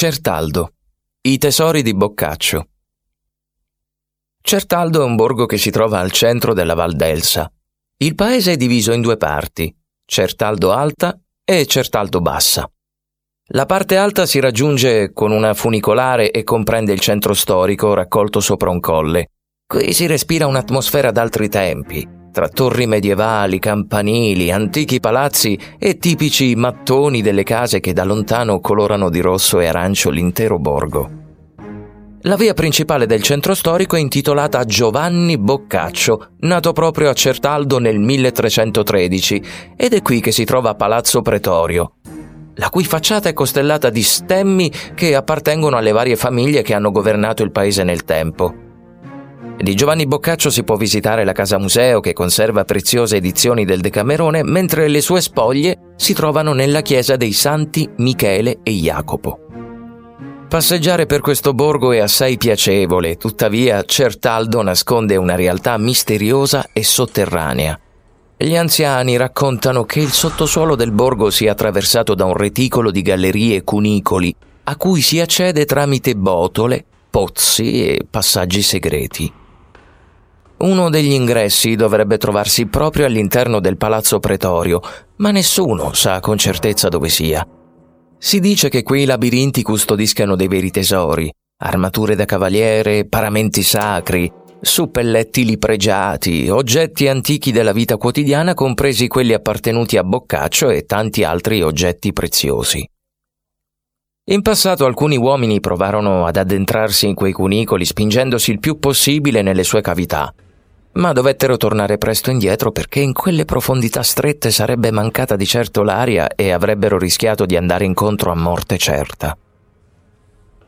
Certaldo. I tesori di Boccaccio. Certaldo è un borgo che si trova al centro della Val d'Elsa. Il paese è diviso in due parti, Certaldo Alta e Certaldo Bassa. La parte alta si raggiunge con una funicolare e comprende il centro storico raccolto sopra un colle. Qui si respira un'atmosfera d'altri tempi, tra torri medievali, campanili, antichi palazzi e tipici mattoni delle case che da lontano colorano di rosso e arancio l'intero borgo. La via principale del centro storico è intitolata Giovanni Boccaccio, nato proprio a Certaldo nel 1313, ed è qui che si trova Palazzo Pretorio, la cui facciata è costellata di stemmi che appartengono alle varie famiglie che hanno governato il paese nel tempo. Di Giovanni Boccaccio si può visitare la casa museo che conserva preziose edizioni del Decamerone, mentre le sue spoglie si trovano nella chiesa dei santi Michele e Jacopo. Passeggiare per questo borgo è assai piacevole, tuttavia Certaldo nasconde una realtà misteriosa e sotterranea. Gli anziani raccontano che il sottosuolo del borgo sia attraversato da un reticolo di gallerie e cunicoli, a cui si accede tramite botole, pozzi e passaggi segreti. Uno degli ingressi dovrebbe trovarsi proprio all'interno del palazzo pretorio, ma nessuno sa con certezza dove sia. Si dice che quei labirinti custodiscano dei veri tesori, armature da cavaliere, paramenti sacri, suppellettili pregiati, oggetti antichi della vita quotidiana, compresi quelli appartenuti a Boccaccio e tanti altri oggetti preziosi. In passato alcuni uomini provarono ad addentrarsi in quei cunicoli spingendosi il più possibile nelle sue cavità, ma dovettero tornare presto indietro perché in quelle profondità strette sarebbe mancata di certo l'aria e avrebbero rischiato di andare incontro a morte certa.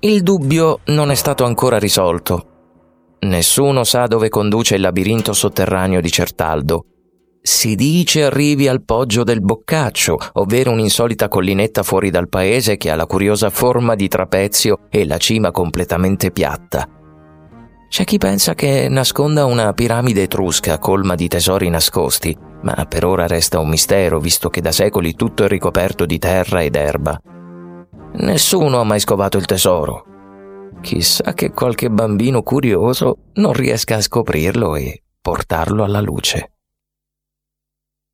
Il dubbio non è stato ancora risolto. Nessuno sa dove conduce il labirinto sotterraneo di Certaldo. Si dice arrivi al poggio del Boccaccio, ovvero un'insolita collinetta fuori dal paese che ha la curiosa forma di trapezio e la cima completamente piatta. C'è chi pensa che nasconda una piramide etrusca colma di tesori nascosti, ma per ora resta un mistero visto che da secoli tutto è ricoperto di terra ed erba. Nessuno ha mai scovato il tesoro. Chissà che qualche bambino curioso non riesca a scoprirlo e portarlo alla luce.